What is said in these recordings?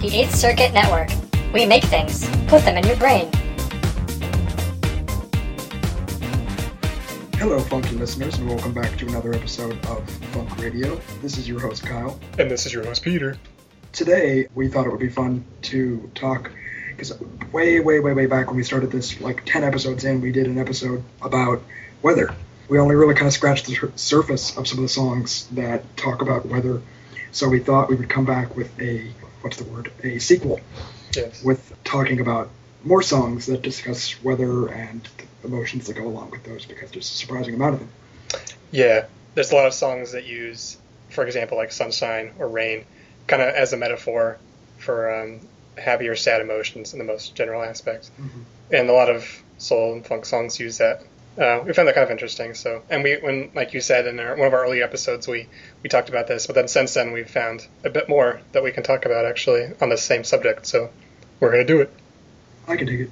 The 8th Circuit Network. We make things, put them in your brain. Hello, funky listeners, and welcome back to another episode of Funk Radio. This is your host, Kyle. And this is your host, Peter. Today, we thought it would be fun to talk, because way, way, way, way back when we started this, like 10 episodes in, we did an episode about weather. We only really kind of scratched the surface of some of the songs that talk about weather, so we thought we would come back with a, what's the word, a sequel, Yes. with talking about more songs that discuss weather and the emotions that go along with those, because there's a surprising amount of them. Yeah. There's a lot of songs that use, for example, like sunshine or rain, kind of as a metaphor for um, happy or sad emotions in the most general aspects. And a lot of soul and funk songs use that. Uh, we found that kind of interesting. So, and we, when like you said in our, one of our early episodes, we we talked about this, but then since then we've found a bit more that we can talk about actually on the same subject. So, we're gonna do it. I can dig it.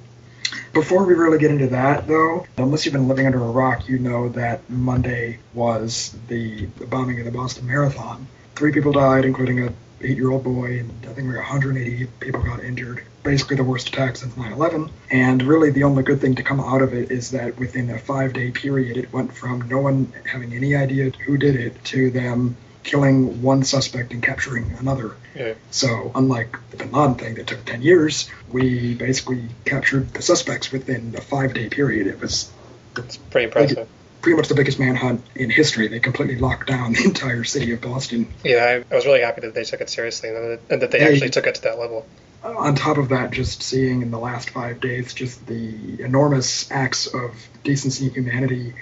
Before we really get into that, though, unless you've been living under a rock, you know that Monday was the, the bombing of the Boston Marathon. Three people died, including a eight-year-old boy, and I think like 180 people got injured. Basically, the worst attack since 9/11. And really, the only good thing to come out of it is that within a five-day period, it went from no one having any idea who did it to them killing one suspect and capturing another. Yeah. So, unlike the Bin Laden thing that took 10 years, we basically captured the suspects within a five day period. It was It's pretty impressive. Pretty much the biggest manhunt in history. They completely locked down the entire city of Boston. Yeah, I, I was really happy that they took it seriously and that, and that they Yeah, actually you- took it to that level. On top of that, just seeing in the last five days just the enormous acts of decency and humanity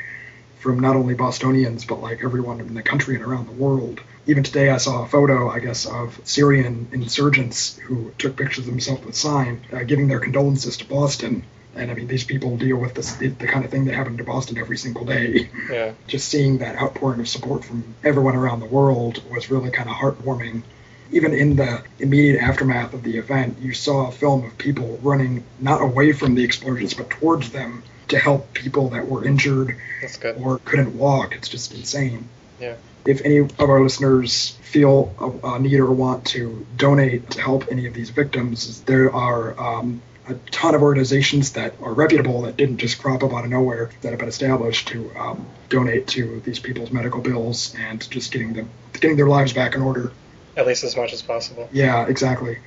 from not only Bostonians, but like everyone in the country and around the world. Even today, I saw a photo, I guess, of Syrian insurgents who took pictures of themselves with sign uh, giving their condolences to Boston. And I mean, these people deal with this, the, the kind of thing that happened to Boston every single day. Yeah. Just seeing that outpouring of support from everyone around the world was really kind of heartwarming. Even in the immediate aftermath of the event, you saw a film of people running not away from the explosions, but towards them to help people that were injured or couldn't walk. It's just insane. Yeah. If any of our listeners feel a, a need or want to donate to help any of these victims, there are um, a ton of organizations that are reputable that didn't just crop up out of nowhere that have been established to um, donate to these people's medical bills and just getting them getting their lives back in order. At least as much as possible. Yeah, exactly.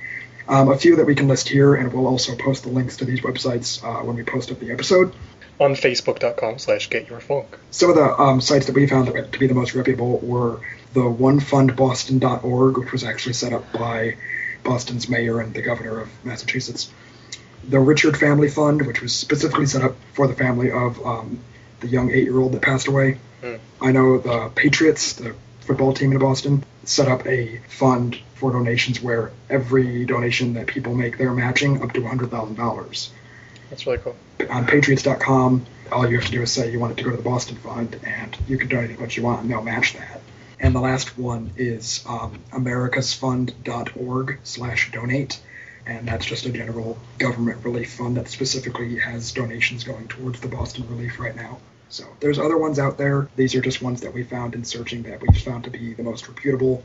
Um, a few that we can list here, and we'll also post the links to these websites uh, when we post up the episode. On facebook.com slash get your funk. Some of the um, sites that we found that- to be the most reputable were the OneFundBoston.org, which was actually set up by Boston's mayor and the governor of Massachusetts. The Richard Family Fund, which was specifically set up for the family of um, the young eight-year-old that passed away. Hmm. I know the Patriots, the football team in Boston, set up a fund for donations where every donation that people make, they're matching up to $100,000 That's really cool. on patriots.com all you have to do is say you want it to go to the boston fund and you can donate as much you want and they'll match that and the last one is um, americasfund.org slash donate and that's just a general government relief fund that specifically has donations going towards the boston relief right now. So there's other ones out there. These are just ones that we found in searching that we found to be the most reputable.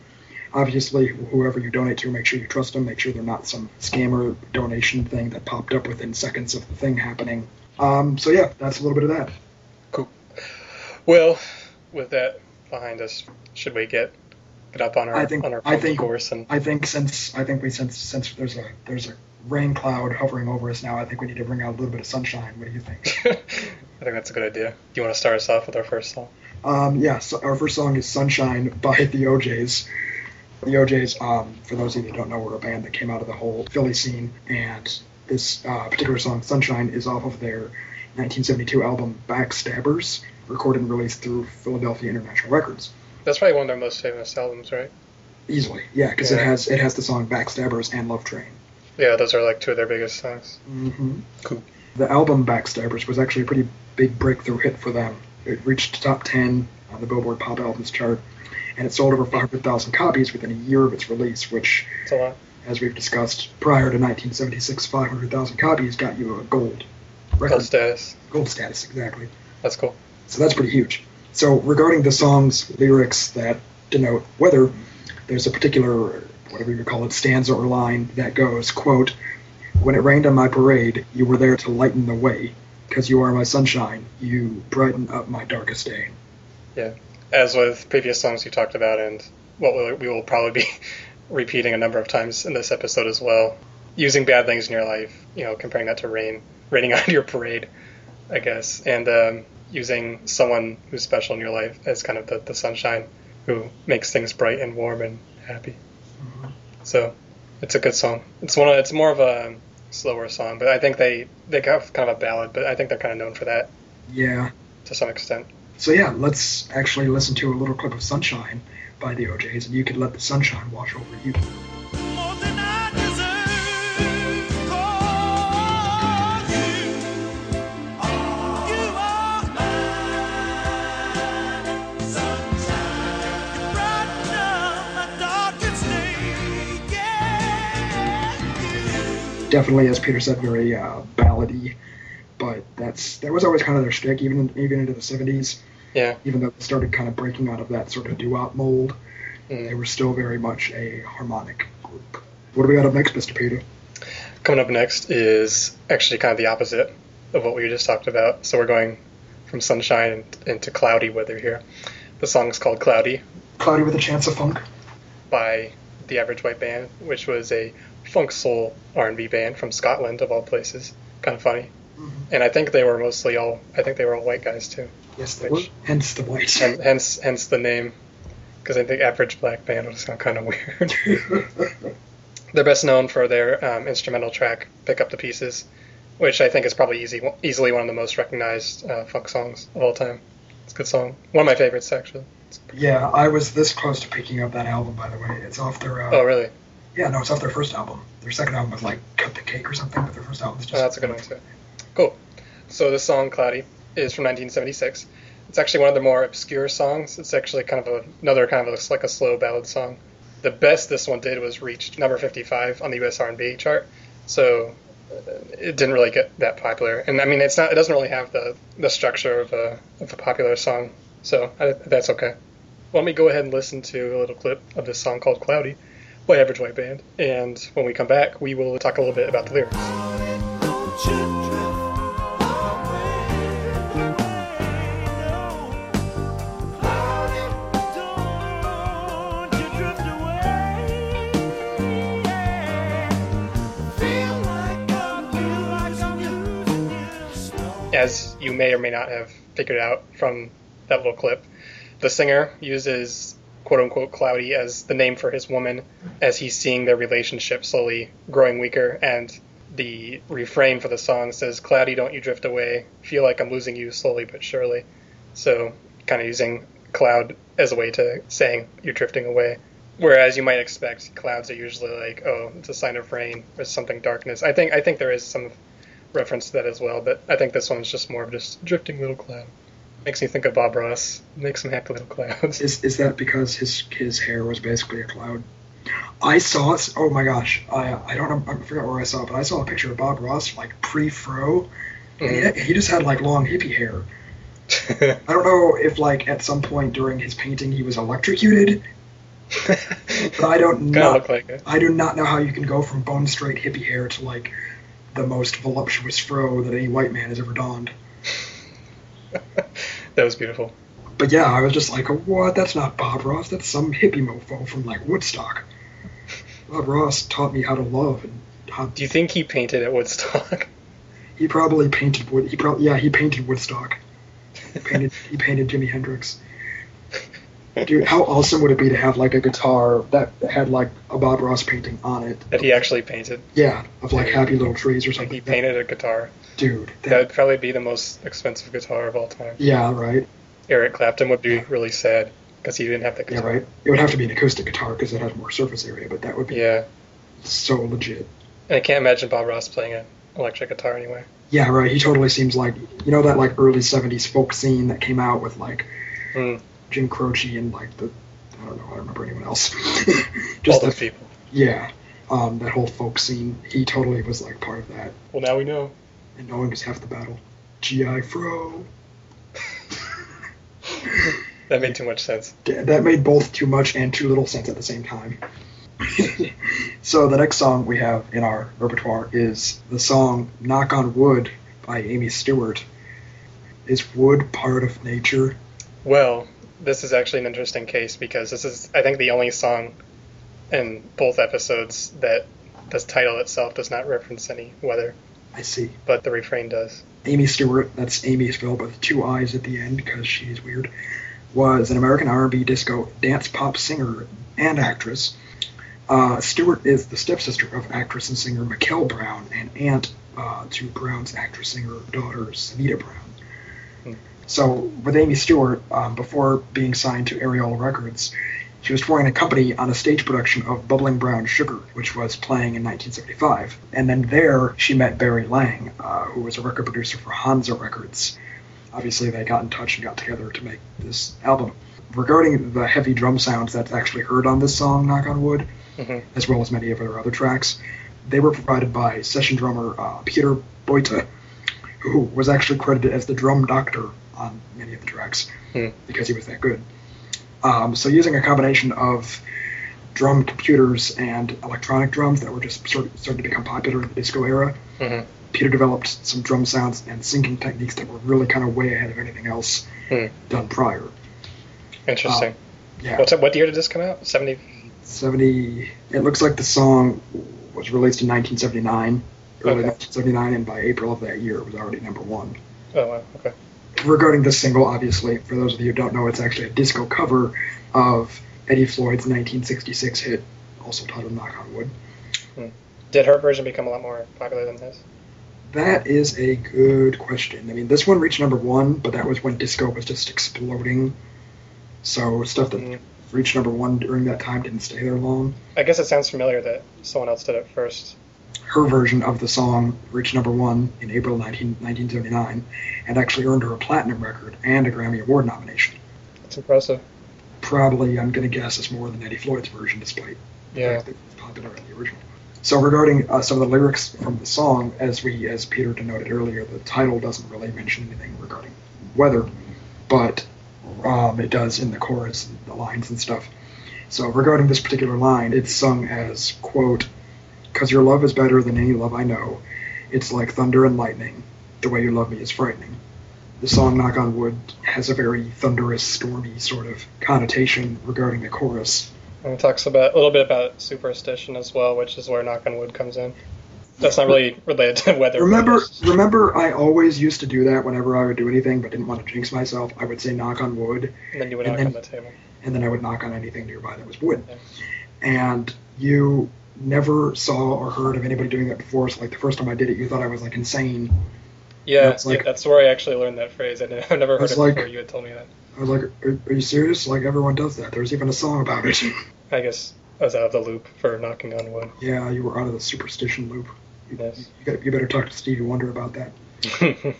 Obviously whoever you donate to make sure you trust them. Make sure they're not some scammer donation thing that popped up within seconds of the thing happening. Um, so yeah that's a little bit of that. Cool. Well, with that behind us, should we get get up on our I think- on our I think- horse and i think since i think we since since there's a there's a rain cloud hovering over us now i think we need to bring out a little bit of sunshine what do you think I think that's a good idea. Do you want to start us off with our first song? Um, yeah, so our first song is Sunshine by the O'Jays. The O'Jays, um, for those of you that don't know, were a band that came out of the whole Philly scene, and this uh, particular song, Sunshine, is off of their 1972 album Backstabbers, recorded and released through Philadelphia International Records. That's probably one of their most famous albums, right? Easily, yeah, because it has it has the song Backstabbers and Love Train. Yeah, those are like two of their biggest songs. hmm Cool. The album Backstabbers was actually a pretty big breakthrough hit for them. It reached top 10 on the Billboard Pop Albums chart, and it sold over 500,000 copies within a year of its release, which, It's a lot. as we've discussed, prior to 1976, 500,000 copies got you a gold record. Gold status. Gold status, exactly. That's cool. So that's pretty huge. So regarding the song's lyrics that denote weather, there's a particular whatever you call it, stanza or line that goes, quote, When it rained on my parade, you were there to lighten the way, because you are my sunshine, you brighten up my darkest day. Yeah. As with previous songs you talked about, and what we will probably be repeating a number of times in this episode as well, using bad things in your life, you know, comparing that to rain, raining on your parade, I guess, and um, using someone who's special in your life as kind of the, the sunshine who makes things bright and warm and happy. Mm-hmm. So it's a good song. It's one of, it's more of a slower song, but I think they they have kind of a ballad, but I think they're kind of known for that Yeah. to some extent. So yeah, let's actually listen to a little clip of Sunshine by the O'Jays, and you can let the sunshine wash over you. Definitely, as Peter said, very uh, ballady, but that's that was always kind of their shtick, even even into the '70s. Yeah. Even though they started kind of breaking out of that sort of doo-wop mold, Mm. they were still very much a harmonic group. What do we got up next, Mr. Peter? Coming up next is actually kind of the opposite of what we just talked about. So we're going from sunshine into cloudy weather here. The song is called Cloudy Cloudy with a Chance of Funk. by the Average White Band, which was a funk soul R&B band from Scotland of all places. Kind of funny. And I think they were mostly all I think they were all white guys too. Yes, they were. Hence the white. And hence hence the name because I think average black band would sound kind of weird. They're best known for their um, instrumental track "Pick Up the Pieces," which I think is probably easy, easily one of the most recognized uh, funk songs of all time. It's a good song, one of my favorites actually. Yeah, I was this close to picking up that album, by the way. It's off their. Uh, oh, really? Yeah, no, it's off their first album. Their second album was like Cut the Cake or something, but their first album is just. Oh, that's a good one too. Cool. So this song "Cloudy" is from 1976. It's actually one of the more obscure songs. It's actually kind of a, another kind of a, like a slow ballad song. The best this one did was reach number 55 on the U.S. R&B chart. So uh, it didn't really get that popular. And I mean, it's not. It doesn't really have the the structure of a of a popular song. So I, that's okay. Let me go ahead and listen to a little clip of this song called "Cloudy" by Average White Band. And when we come back, we will talk a little bit about the lyrics. As you may or may not have figured out from that little clip, the singer uses quote unquote cloudy as the name for his woman as he's seeing their relationship slowly growing weaker. And the refrain for the song says cloudy don't you drift away. Feel like i'm losing you slowly but surely. So kind of using cloud as a way to saying you're drifting away. Whereas you might expect clouds are usually like oh it's a sign of rain or something darkness. I think i think there is some reference to that as well, but I think this one's just more of just drifting little cloud. Makes me think of Bob Ross. Makes some happy little clouds. Is is that because his his hair was basically a cloud? I saw. It oh my gosh! I I don't know. I forgot where I saw it, but I saw a picture of Bob Ross like pre-fro, and he, mm-hmm. he just had like long hippie hair. I don't know if like at some point during his painting he was electrocuted, but I don't know. like. I do not know how you can go from bone straight hippie hair to like the most voluptuous fro that any white man has ever donned. that was beautiful. But yeah, I was just like, what? That's not Bob Ross. That's some hippie mofo from like Woodstock. Bob Ross taught me how to love, and how Do you think he painted at Woodstock? he probably painted Wood. He probably yeah, he painted Woodstock. He painted he painted Jimi Hendrix. Dude, how awesome would it be to have like a guitar that had like a Bob Ross painting on it? that he actually painted. Yeah, of like Happy Little Trees or Like something. he painted a guitar. Dude, that, That would probably be the most expensive guitar of all time. yeah, right. Eric Clapton would be really sad because he didn't have that guitar. Yeah, right. It would have to be an acoustic guitar because it has more surface area, but that would be Yeah. so legit. And I can't imagine Bob Ross playing an electric guitar anyway. Yeah, right. He totally seems like you know that like early '70s folk scene that came out with like Mm. Jim Croce and like the I don't know I don't remember anyone else. All Just those people. yeah, um, that whole folk scene. He totally was like part of that, Well, now we know. And knowing is half the battle. GI Fro. That made too much sense. That made both too much and too little sense at the same time. so the next song we have in our repertoire is the song "Knock on Wood" by Amii Stewart. Is wood part of nature? Well, this is actually an interesting case because this is, I think, the only song in both episodes that the title itself does not reference any weather, I see. but the refrain does. Amii Stewart, that's Amii spelled with two I's at the end because she's weird, was an American R&B disco dance pop singer and actress. Uh, Stewart is the stepsister of actress and singer Miquel Brown and aunt uh, to Brown's actress singer daughter Sinitta Brown. Hmm. So with Amii Stewart, um, before being signed to Ariola Records, she was touring a company on a stage production of Bubbling Brown Sugar, which was playing in 1975. And then there, she met Barry Leng, uh, who was a record producer for Hansa Records. Obviously, they got in touch and got together to make this album. Regarding the heavy drum sounds that's actually heard on this song, Knock on Wood, hmm as well as many of her other tracks, they were provided by session drummer uh, Peter Boita, who was actually credited as the drum doctor on many of the tracks Hmm. because he was that good. Um, so using a combination of drum computers and electronic drums that were just sort of starting to become popular in the disco era, hmm Peter developed some drum sounds and syncing techniques that were really kind of way ahead of anything else Hmm. done prior. Interesting. Yeah, What's what year did this come out? 70. 70. It looks like the song was released in 1979, early Okay. 1979, and by April of that year, it was already number one. Oh wow. Okay. Regarding this single, obviously, for those of you who don't know, it's actually a disco cover of Eddie Floyd's 1966 hit, also titled Knock on Wood. Did her version become a lot more popular than his? That is a good question. I mean, this one reached number one, but that was when disco was just exploding. So stuff that Mm. reached number one during that time didn't stay there long. I guess it sounds familiar that someone else did it first. Her version of the song reached number one in April 19, 1979 and actually earned her a platinum record and a Grammy Award nomination. That's impressive. Probably, I'm going to guess, it's more than Eddie Floyd's version, despite Yeah. it's popular in the original. So regarding uh, some of the lyrics from the song, as we, as Peter denoted earlier, the title doesn't really mention anything regarding weather, but um, it does in the chorus, the lines and stuff. So regarding this particular line, it's sung as quote, "Cause your love is better than any love I know. It's like thunder and lightning. The way you love me is frightening." The song "Knock on Wood" has a very thunderous, stormy sort of connotation regarding the chorus. And it talks about a little bit about superstition as well, which is where knock on wood comes in. That's not really related to weather. Remember, remember, I always used to do that whenever I would do anything, but didn't want to jinx myself. I would say knock on wood, and then you would knock then- on the table. and then I would knock on anything nearby that was wood. Yeah. And you never saw or heard of anybody doing that before. So, like the first time I did it, you thought I was like insane. Yeah, That's like- yeah, that's where I actually learned that phrase. I I've never heard it like- before you had told me that. I was like, "Are, are you serious? Like everyone does that. There's even a song about it." I guess I was out of the loop for knocking on wood. yeah, you were out of the superstition loop. You, Yes. you, got, you better talk to Stevie Wonder about that.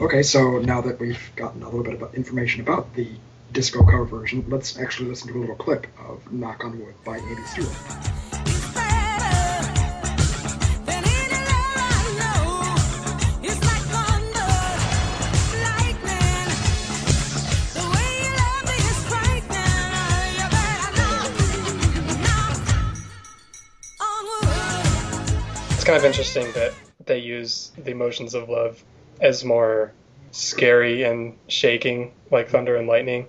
Okay, so now that we've gotten a little bit of information about the disco cover version, let's actually listen to a little clip of Knock on Wood by Amii Stewart. It's kind of interesting that they use the emotions of love as more scary and shaking, like thunder and lightning,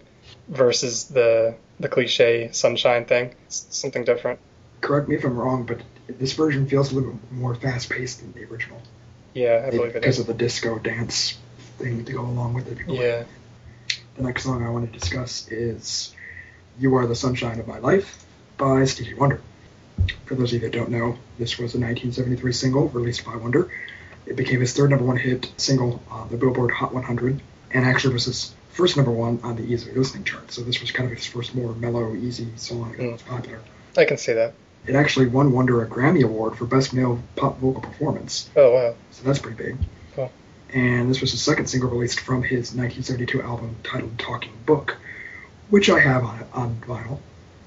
versus the the cliche sunshine thing. It's something different. Correct me if I'm wrong, but this version feels a little bit more fast paced than the original. Yeah, I believe it because is. of the disco dance thing to go along with it. Yeah. The next song I want to discuss is You Are the Sunshine of My Life by Stevie Wonder. For those of you that don't know, this was a 1973 single released by Wonder. It became his third number one hit single on the Billboard Hot 100, and actually was his first number one on the easy listening chart. So this was kind of his first more mellow, easy song that was hmm. popular. I can see that. It actually won Wonder a Grammy Award for Best Male Pop Vocal Performance. Oh wow. So that's pretty big. Cool. And this was the second single released from his 1972 album titled Talking Book, which I have on, on vinyl.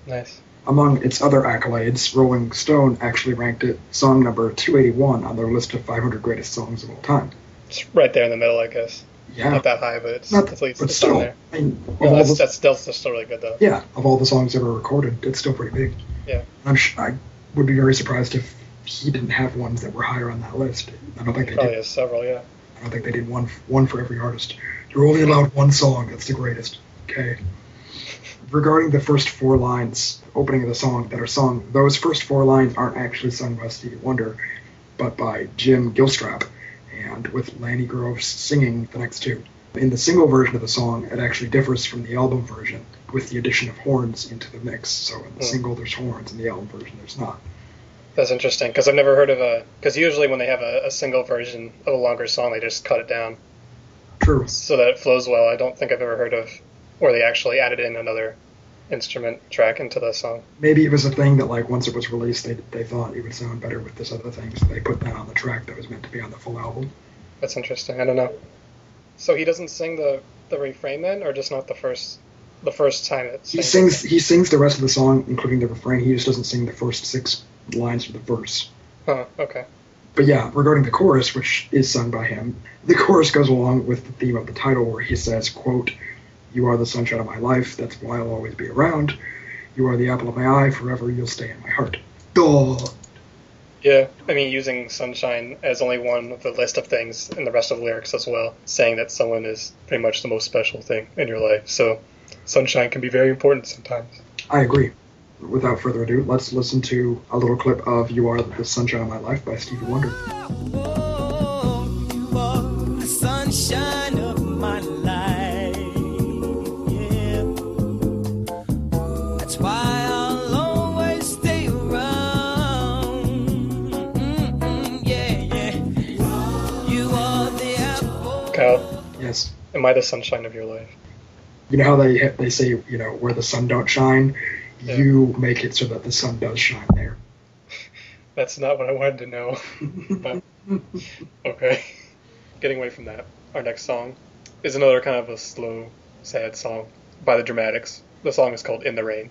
Nice. Among its other accolades, Rolling Stone actually ranked it song number 281 on their list of 500 greatest songs of all time. It's right there in the middle, I guess. Yeah. Not that high, but it's, Not, at least but it's still, there. I mean, that's, the- that's still, that's still really good though. yeah, of all the songs ever recorded, it's still pretty big. Yeah. I'm sh- I would be very surprised if he didn't have ones that were higher on that list. I don't think they Probably did. has several, yeah. I don't think they did one one for every artist. You're only allowed one song. That's the greatest. Okay. Regarding the first four lines, opening of the song that are sung, those first four lines aren't actually sung by Stevie Wonder, but by Jim Gilstrap, and with Lani Groves singing the next two. In the single version of the song, it actually differs from the album version, with the addition of horns into the mix. So in the Hmm. single, there's horns, in the album version, there's not. That's interesting because I've never heard of a. Because usually when they have a, a single version of a longer song, they just cut it down True. so that it flows well. I don't think I've ever heard of where they actually added in another instrument track into the song. Maybe it was a thing that, like, once it was released, they, they thought it would sound better with this other thing, so they put that on the track that was meant to be on the full album. That's interesting. I don't know. So he doesn't sing the the refrain then, or just not the first the first time it He sings he sings the rest of the song, including the refrain. He just doesn't sing the first six lines of the verse. Huh. Okay. But yeah, regarding the chorus, which is sung by him, the chorus goes along with the theme of the title, where he says, "quote You are the sunshine of my life. That's why I'll always be around. You are the apple of my eye. Forever you'll stay in my heart." Duh. Yeah, I mean, using sunshine as only one of the list of things in the rest of the lyrics as well, saying that someone is pretty much the most special thing in your life. So, sunshine can be very important sometimes. I agree. Without further ado, let's listen to a little clip of "You Are the Sunshine of My Life" by Stevie Wonder. Oh, you are the sunshine am I the sunshine of your life? You know how they they say you know where the sun don't shine, Yeah. you make it so that the sun does shine there. That's not what I wanted to know. but okay. Getting away from that, our next song is another kind of a slow, sad song by the Dramatics. The song is called In the Rain.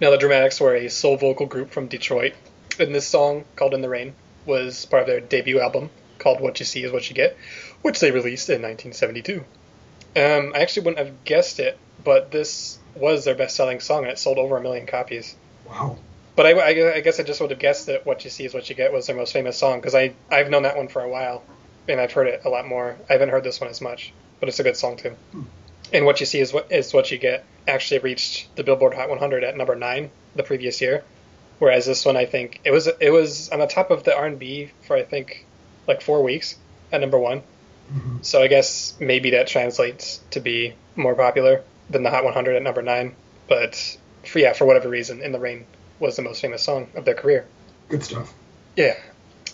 Now, the Dramatics were a soul vocal group from Detroit, and this song, called In the Rain, was part of their debut album called What You See Is What You Get, which they released in 1972. Um, I actually wouldn't have guessed it, but this was their best selling song, and it sold over a million copies. Wow. But I, I, I guess I just would have guessed that "What You See Is What You Get" was their most famous song because I I've known that one for a while, and I've heard it a lot more. I haven't heard this one as much, but it's a good song too. And "What You See Is What Is What You Get" actually reached the Billboard Hot 100 at number nine the previous year, whereas this one I think it was it was on the top of the R&B for I think like four weeks at number one. Mhm. So I guess maybe that translates to be more popular than the Hot 100 at number nine. But for, yeah, for whatever reason, "In the Rain" was the most famous song of their career. Good stuff. Yeah.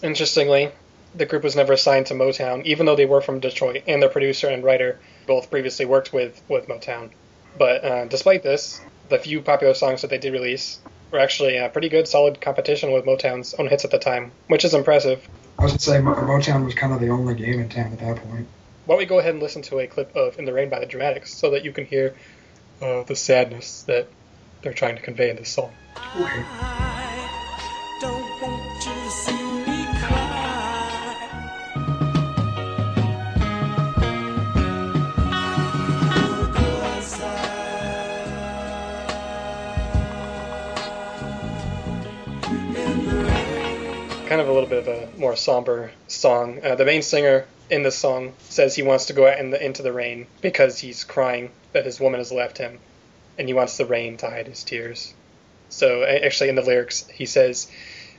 Interestingly, the group was never signed to Motown, even though they were from Detroit, and their producer and writer both previously worked with, with Motown. But uh, despite this, the few popular songs that they did release were actually a pretty good, solid competition with Motown's own hits at the time, which is impressive. I was gonna say Motown was kind of the only game in town at that point. Why don't we go ahead and listen to a clip of In the Rain by the Dramatics so that you can hear uh, the sadness that they're trying to convey in this song. Okay. Kind of a little bit of a more somber song. Uh, the main singer in this song says he wants to go out in the, into the rain because he's crying that his woman has left him, and he wants the rain to hide his tears. So actually, in the lyrics, he says,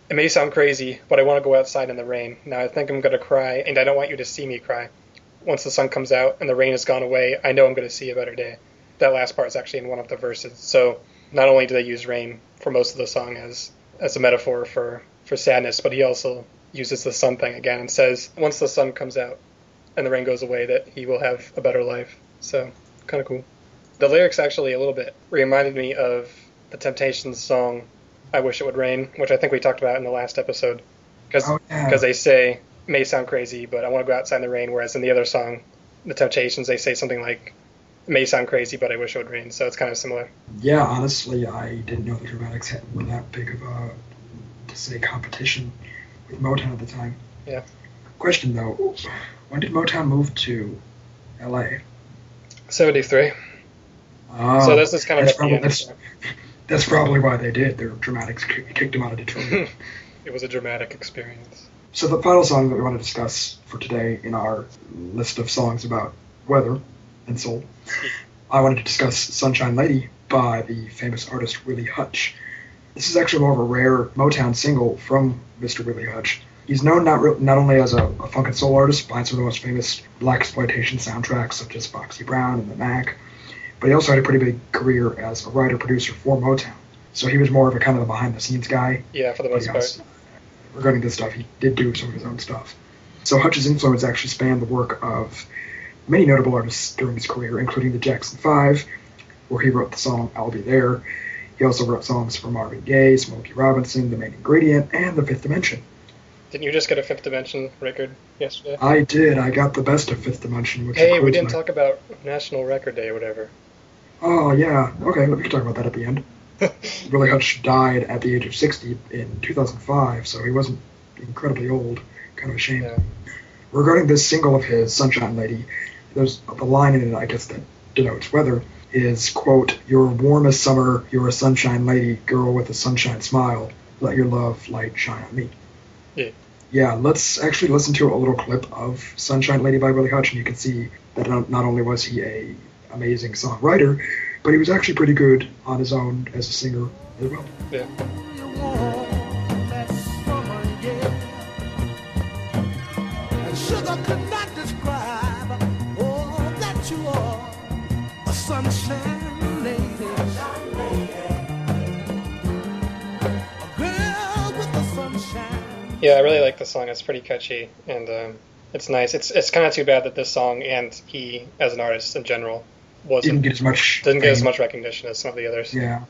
"It may sound crazy, but I want to go outside in the rain. Now I think I'm gonna cry, and I don't want you to see me cry. Once the sun comes out and the rain has gone away, I know I'm gonna see a better day." That last part is actually in one of the verses. So not only do they use rain for most of the song as as a metaphor for for sadness, but he also uses the sun thing again and says once the sun comes out and the rain goes away that he will have a better life. So kind of cool. The lyrics actually a little bit reminded me of the Temptations song "I Wish It Would Rain," which I think we talked about in the last episode, because Oh, yeah. they say may sound crazy, but I want to go outside in the rain. Whereas in the other song, the Temptations, they say something like may sound crazy, but I wish it would rain. So it's kind of similar. Yeah, honestly, I didn't know the Dramatics had, were that big of a, to say, competition with Motown at the time. Yeah. Question though, when did Motown move to L.A.? 73. Oh, so this is kind of that's probably, that's, that's probably why they did. Their dramatics kicked them out of Detroit. It was a dramatic experience. so the final song that we want to discuss for today in our list of songs about weather and soul, I wanted to discuss "Sunshine Lady" by the famous artist Willie Hutch. This is actually more of a rare Motown single from Mr. Willie Hutch. He's known not re- not only as a, a funk and soul artist behind some of the most famous black exploitation soundtracks such as Foxy Brown and The Mack, but he also had a pretty big career as a writer producer for Motown. So he was more of a kind of a behind the scenes guy. Yeah, for the most part. regarding this stuff, he did do some of his own stuff. So Hutch's influence actually spanned the work of many notable artists during his career, including the Jackson Five, where he wrote the song "I'll Be There." He also wrote songs for Marvin Gaye, Smokey Robinson, The Main Ingredient, and The Fifth Dimension. Didn't you just get a Fifth Dimension record yesterday? I did. I got the best of Fifth Dimension, which Hey, we didn't my- talk about National Record Day or whatever. Oh yeah. Okay, we can talk about that at the end. Willie Hutch died at the age of 60 in 2005, so he wasn't incredibly old. Kind of a shame. Yeah. Regarding this single of his, Sunshine Lady, there's the line in it, I guess, that denotes weather is, quote, You're warm as summer, you're a sunshine lady, girl with a sunshine smile. Let your love light shine on me. Yeah. Yeah, let's actually listen to a little clip of Sunshine Lady by Willie Hutch, and you can see that not not only was he a amazing songwriter, but he was actually pretty good on his own as a singer as well. Yeah. Yeah, I really like the song. It's pretty catchy and um, it's nice. It's it's kind of too bad that this song and he as an artist in general Didn't wasn't get as much. didn't get as much recognition as some of the others. Yeah,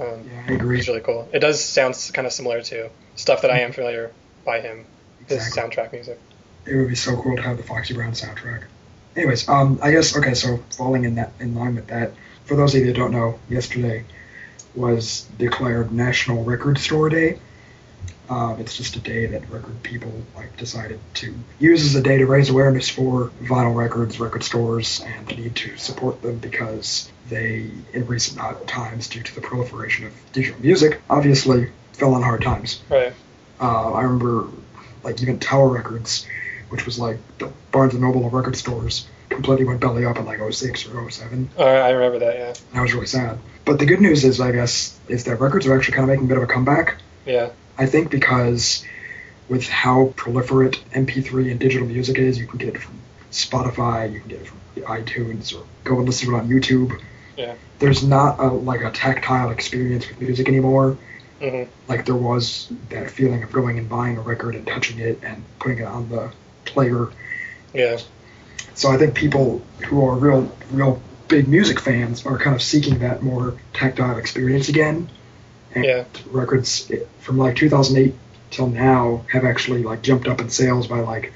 Um, yeah, I agree. It's really cool. It does sound kind of similar to stuff that I am familiar by him, his Exactly. soundtrack music. It would be so cool to have the Foxy Brown soundtrack. Anyways, um, I guess okay. So falling in that in line with that, for those of you that don't know, yesterday was declared National Record Store Day. Um, it's just a day that record people like decided to use as a day to raise awareness for vinyl records, record stores, and the need to support them because they, in recent times, due to the proliferation of digital music, obviously fell on hard times. Right. Uh, I remember, like even Tower Records, which was like the Barnes and Noble of record stores, completely went belly up in like 06 or 07. Uh, I remember that. Yeah. That was really sad. But the good news is, I guess, is that records are actually kind of making a bit of a comeback. Yeah. I think because with how proliferate MP3 and digital music is, you can get it from Spotify, you can get it from iTunes, or go and listen to it on YouTube. Yeah. There's not a, like a tactile experience with music anymore. hmm like there was that feeling of going and buying a record and touching it and putting it on the player. Yeah. So I think people who are real, real big music fans are kind of seeking that more tactile experience again. And Yeah. records from like 2008 till now have actually like jumped up in sales by like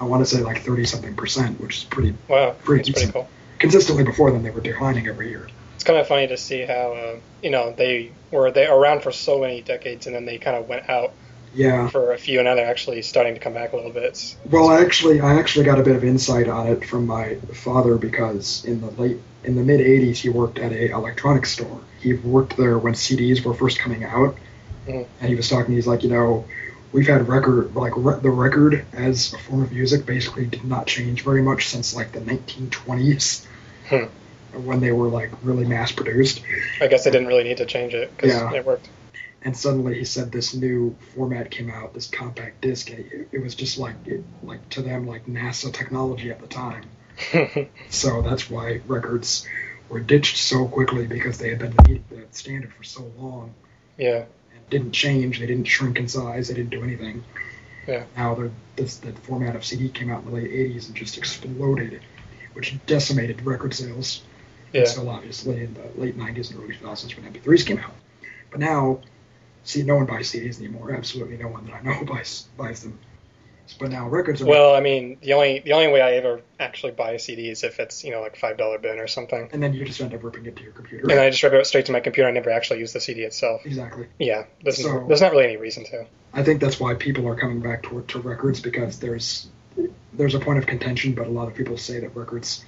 I want to say like 30 something percent, which is pretty Wow. Pretty pretty cool. consistently. Before then, they were declining every year. It's kind of funny to see how uh, you know they were they around for so many decades and then they kind of went out Yeah. for a few and now they're actually starting to come back a little bit. Well, I actually, I actually got a bit of insight on it from my father because in the late, in the mid '80s, he worked at a electronics store. He worked there when CDs were first coming out, Mhm. and he was talking. He's like, you know, we've had record, like re- the record as a form of music, basically did not change very much since like the 1920s, Hmm. when they were like really mass produced. I guess they didn't really need to change it because Yeah. it worked. And suddenly he said this new format came out, this compact disc, and it, it was just like it, like to them like NASA technology at the time. So that's why records were ditched so quickly because they had been the, the standard for so long yeah. and didn't change. They didn't shrink in size. They didn't do anything. Yeah. Now they're, this the format of CD came out in the late '80s and just exploded, which decimated record sales. Yeah. And still obviously in the late '90s and early 2000s when MP3s came out. But now, see, no one buys CDs anymore. Absolutely no one that I know buys buys them. But now records are. Well, I mean, the only the only way I ever actually buy a CD is if it's you know like five dollar bin or something, and then you just end up ripping it to your computer. and I just rip it straight to my computer. I never actually use the CD itself. exactly. Yeah, there's, So- there's not really any reason to. I think that's why people are coming back to, to records because there's there's a point of contention, but a lot of people say that records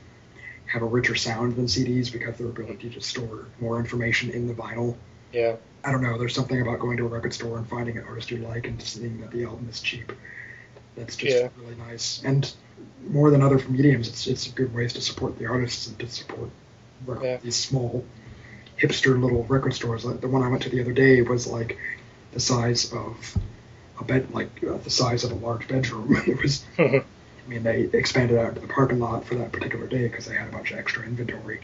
have a richer sound than CDs because their ability to store more information in the vinyl. Yeah. I don't know. There's something about going to a record store and finding an artist you like and seeing that the album is cheap. That's just Yeah. really nice. And more than other mediums, it's it's good ways to support the artists and to support rec- Yeah. these small hipster little record stores. Like the one I went to the other day was like the size of a bed, like uh, the size of a large bedroom. it was. I mean, they expanded out to the parking lot for that particular day because they had a bunch of extra inventory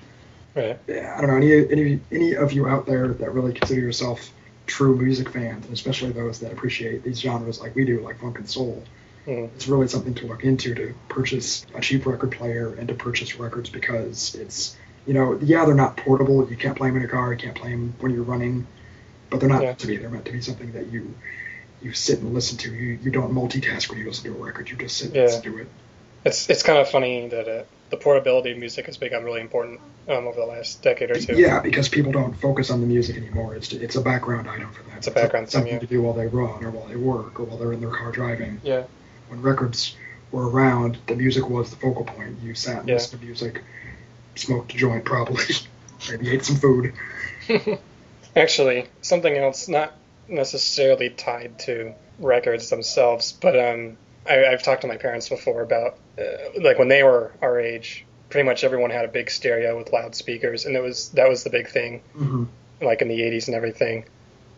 Right. yeah, I don't know any any any of you out there that really consider yourself true music fans, and especially those that appreciate these genres like we do, like funk and soul. Mhm. It's really something to look into to purchase a cheap record player and to purchase records because it's you know yeah they're not portable. You can't play them in a car. You can't play them when you're running, but they're not Yeah. meant to be. They're meant to be something that you you sit and listen to. You you don't multitask when you listen to a record. You just sit and Yeah. listen to it. It's it's kind of funny that uh, the portability of music has become really important um, over the last decade or two. Yeah, because people don't focus on the music anymore. It's it's a background item for them. It's a background thing, something yeah. to do while they run or while they work or while they're in their car driving. Yeah. When records were around, the music was the focal point. You sat and Yeah. listened to music, smoked a joint probably, maybe ate some food. Actually, something else, not necessarily tied to records themselves, but um, I, I've talked to my parents before about uh, like when they were our age. Pretty much everyone had a big stereo with loudspeakers, and it was that was the big thing, hmm like in the '80s and everything.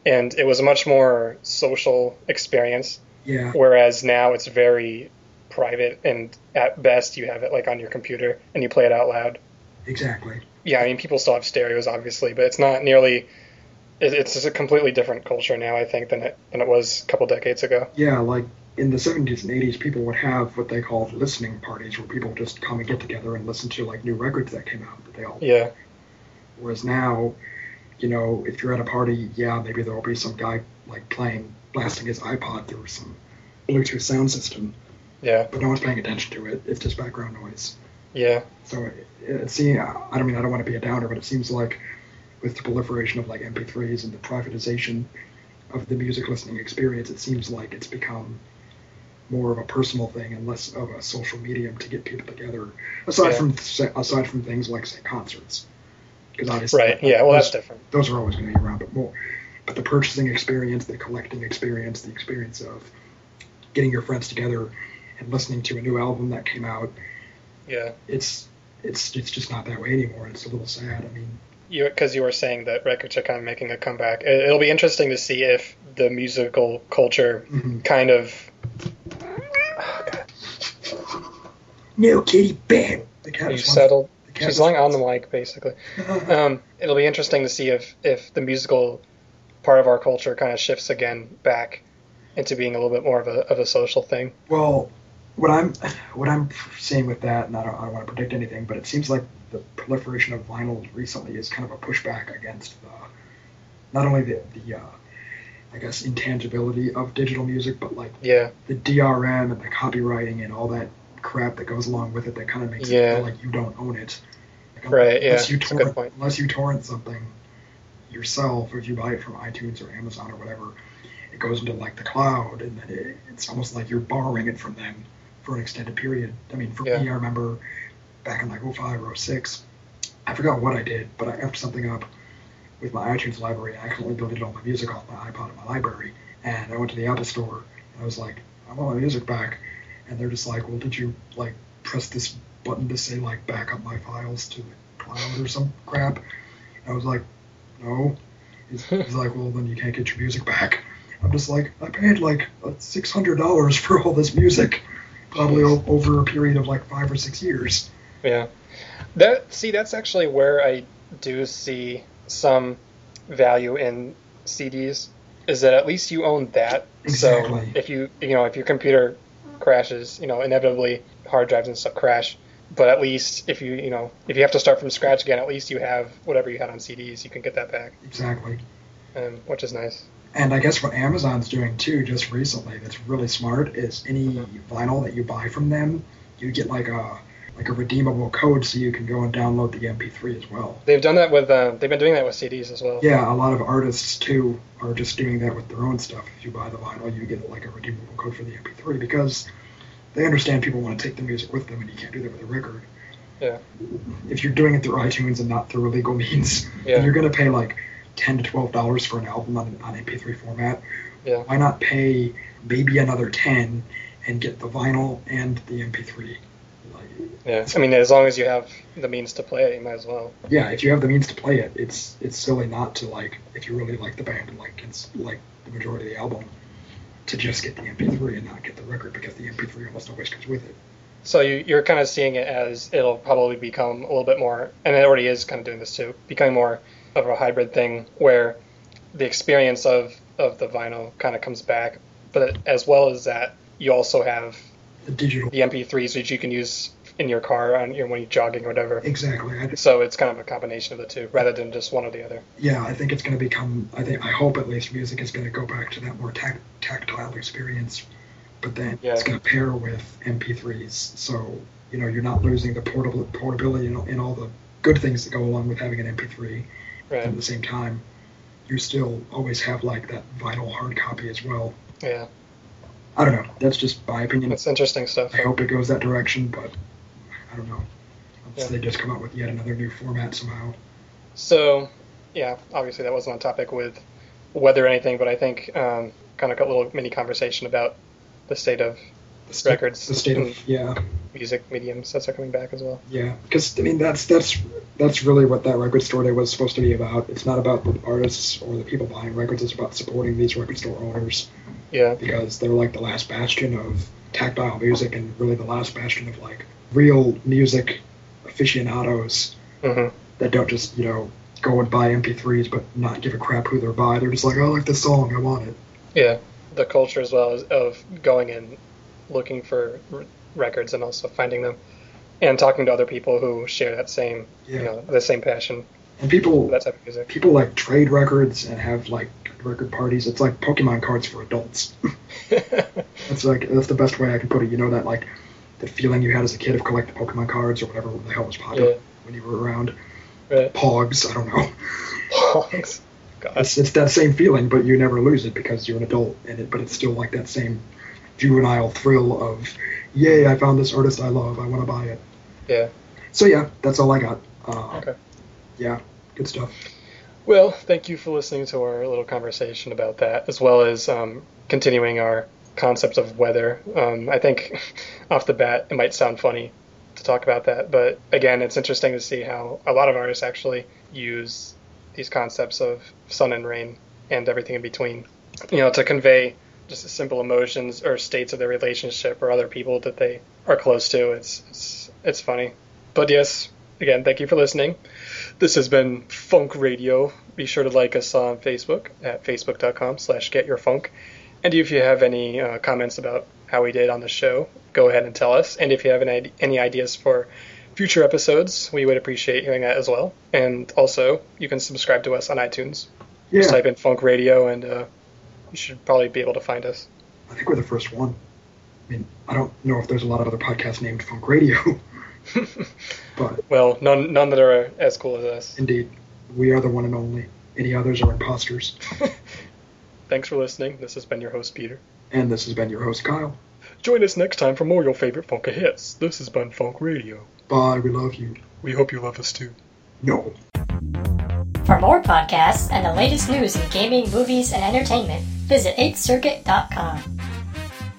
And it was a much more social experience, Yeah, whereas now it's very private, and at best you have it like on your computer and you play it out loud. exactly. yeah, I mean, people still have stereos, obviously, but it's not nearly. It's just a completely different culture now, I think, than it than it was a couple decades ago. Yeah, like in the 70s and 80s, people would have what they called listening parties, where people just come and get together and listen to like new records that came out that they all Yeah, Whereas now, you know, if you're at a party, yeah, maybe there will be some guy like playing, blasting his iPod through some Bluetooth sound system, yeah, but no one's paying attention to it. It's just background noise. yeah, So it, it seems, I don't mean I don't want to be a downer, but it seems like with the proliferation of like MP3s and the privatization of the music listening experience, it seems like it's become more of a personal thing and less of a social medium to get people together. Aside Yeah. from aside from things like say concerts, because obviously right. Yeah, well, that's those- different. those are always going to be around, but more. But the purchasing experience, the collecting experience, the experience of getting your friends together and listening to a new album that came out, Yeah, it's it's it's just not that way anymore. It's a little sad. I mean, you because you were saying that records are kind of making a comeback. It, it'll be interesting to see if the musical culture mhm. kind of. No kitty bam. The cat You settled. She's lying on the mic, basically. Um, it'll be interesting to see if if the musical part of our culture kind of shifts again back into being a little bit more of a of a social thing. Well, what I'm what I'm seeing with that, and I don't, I don't want to predict anything, but it seems like the proliferation of vinyl recently is kind of a pushback against the, not only the the uh, I guess intangibility of digital music, but like Yeah, the DRM and the copywriting and all that crap that goes along with it that kind of makes it feel like you don't own it. Like, Right, yeah, Unless you a good torrent, point. unless you torrent something yourself, or if you buy it from iTunes or Amazon or whatever, it goes into like the cloud, and then it, it's almost like you're borrowing it from them for an extended period. I mean, for Yeah. me, I remember back in like 05 or 06, I forgot what I did, but I effed something up with my iTunes library. I accidentally deleted all my music off my iPod in my library, and I went to the Apple Store and I was like, I want my music back, and they're just like, well, did you like press this button to say like back up my files to the cloud or some crap? And I was like, no. He's, he's like, well, then you can't get your music back. I'm just like, I paid like uh, six hundred dollars for all this music, probably o- over a period of like five or six years. yeah. That see, that's actually where I do see some value in CDs. Is that at least you own that? So if you you know if your computer crashes, you know inevitably hard drives and stuff crash. But at least if you you know if you have to start from scratch again, at least you have whatever you had on CDs. You can get that back, Exactly. um, which is nice. And I guess what Amazon's doing too, just recently, that's really smart, is any vinyl that you buy from them, you get like a like a redeemable code, so you can go and download the MP3 as well. They've done that with uh, they've been doing that with CDs as well. Yeah, a lot of artists too are just doing that with their own stuff. If you buy the vinyl, you get like a redeemable code for the MP3 because they understand people want to take the music with them, and you can't do that with a record. Yeah. If you're doing it through iTunes and not through illegal means, Yeah. you're going to pay like ten to twelve dollars for an album on, on MP3 format. Yeah. Why not pay maybe another ten and get the vinyl and the MP3? Like, Yeah. I mean, as long as you have the means to play it, you might as well. yeah, if you have the means to play it, it's it's silly not to like if you really like the band and like it's like the majority of the album to just get the MP3 and not get the record because the MP3 almost always comes with it. So you, you're kind of seeing it as it'll probably become a little bit more, and it already is kind of doing this too, becoming more of a hybrid thing where the experience of, of the vinyl kind of comes back, but as well as that, you also have The digital. the MP3s which you can use in your car on your, when you're jogging or whatever. Exactly. I, So it's kind of a combination of the two rather than just one or the other. yeah, I think it's going to become. I think I hope at least music is going to go back to that more tac- tactile experience, but then Yeah. it's going to pair with MP3s. So you know you're not losing the portable portability and, and all the good things that go along with having an MP3. Right. And at the same time, you still always have like that vinyl hard copy as well. Yeah. I don't know. That's just my opinion. It's interesting stuff. I hope it goes that direction, but I don't know. Unless Yeah. they just come up with yet another new format somehow. So, yeah, obviously that wasn't on topic with weather or anything, but I think um, kind of a little mini conversation about the state of The state, Records The state of yeah, music mediums that's are coming back as well. yeah. Because I mean that's that's that's really what that record store day was supposed to be about. It's not about the artists or the people buying records. It's about supporting these record store owners Yeah, because they're like the last bastion of tactile music and really the last bastion of like real music aficionados hmm that don't just you know go and buy MP3s but not give a crap who they're by. They're just like, oh, I like this song, I want it. yeah. The culture as well of going and looking for r- records and also finding them, and talking to other people who share that same, you know, the same passion And people that type of music. people like trade records and have like record parties. It's like Pokemon cards for adults. That's like that's the best way I can put it. You know that like the feeling you had as a kid of collecting Pokemon cards or whatever the hell was popular Yeah. when you were around. right. Pogs, I don't know. God. It's, it's that same feeling, but you never lose it because you're an adult in it. But it's still like that same juvenile thrill of, yay! I found this artist I love. I want to buy it. Yeah. So yeah, that's all I got. Uh, Okay. Yeah, good stuff. Well, thank you for listening to our little conversation about that, as well as um, continuing our concept of weather. Um, I think off the bat, it might sound funny to talk about that, but again, it's interesting to see how a lot of artists actually use these concepts of sun and rain and everything in between, you know, to convey just simple emotions or states of their relationship or other people that they are close to. It's it's, it's funny, but yes, again, thank you for listening. This has been Funk Radio. Be sure to like us on Facebook at facebook.com slash getyourfunk. And if you have any uh, comments about how we did on the show, go ahead and tell us. And if you have any, any ideas for future episodes, we would appreciate hearing that as well. And also, you can subscribe to us on iTunes. Yeah, Just type in Funk Radio and uh, you should probably be able to find us. I think we're the first one. I mean, I don't know if there's a lot of other podcasts named Funk Radio, but well, none, none that are as cool as us. indeed, we are the one and only. Any others are imposters. Thanks for listening. This has been your host, Peter. And this has been your host, Kyle. Join us next time for more of your favorite Funka hits. This has been Funk Radio. Bye, we love you. We hope you love us too. No. For more podcasts and the latest news in gaming, movies, and entertainment, visit 8thcircuit.com.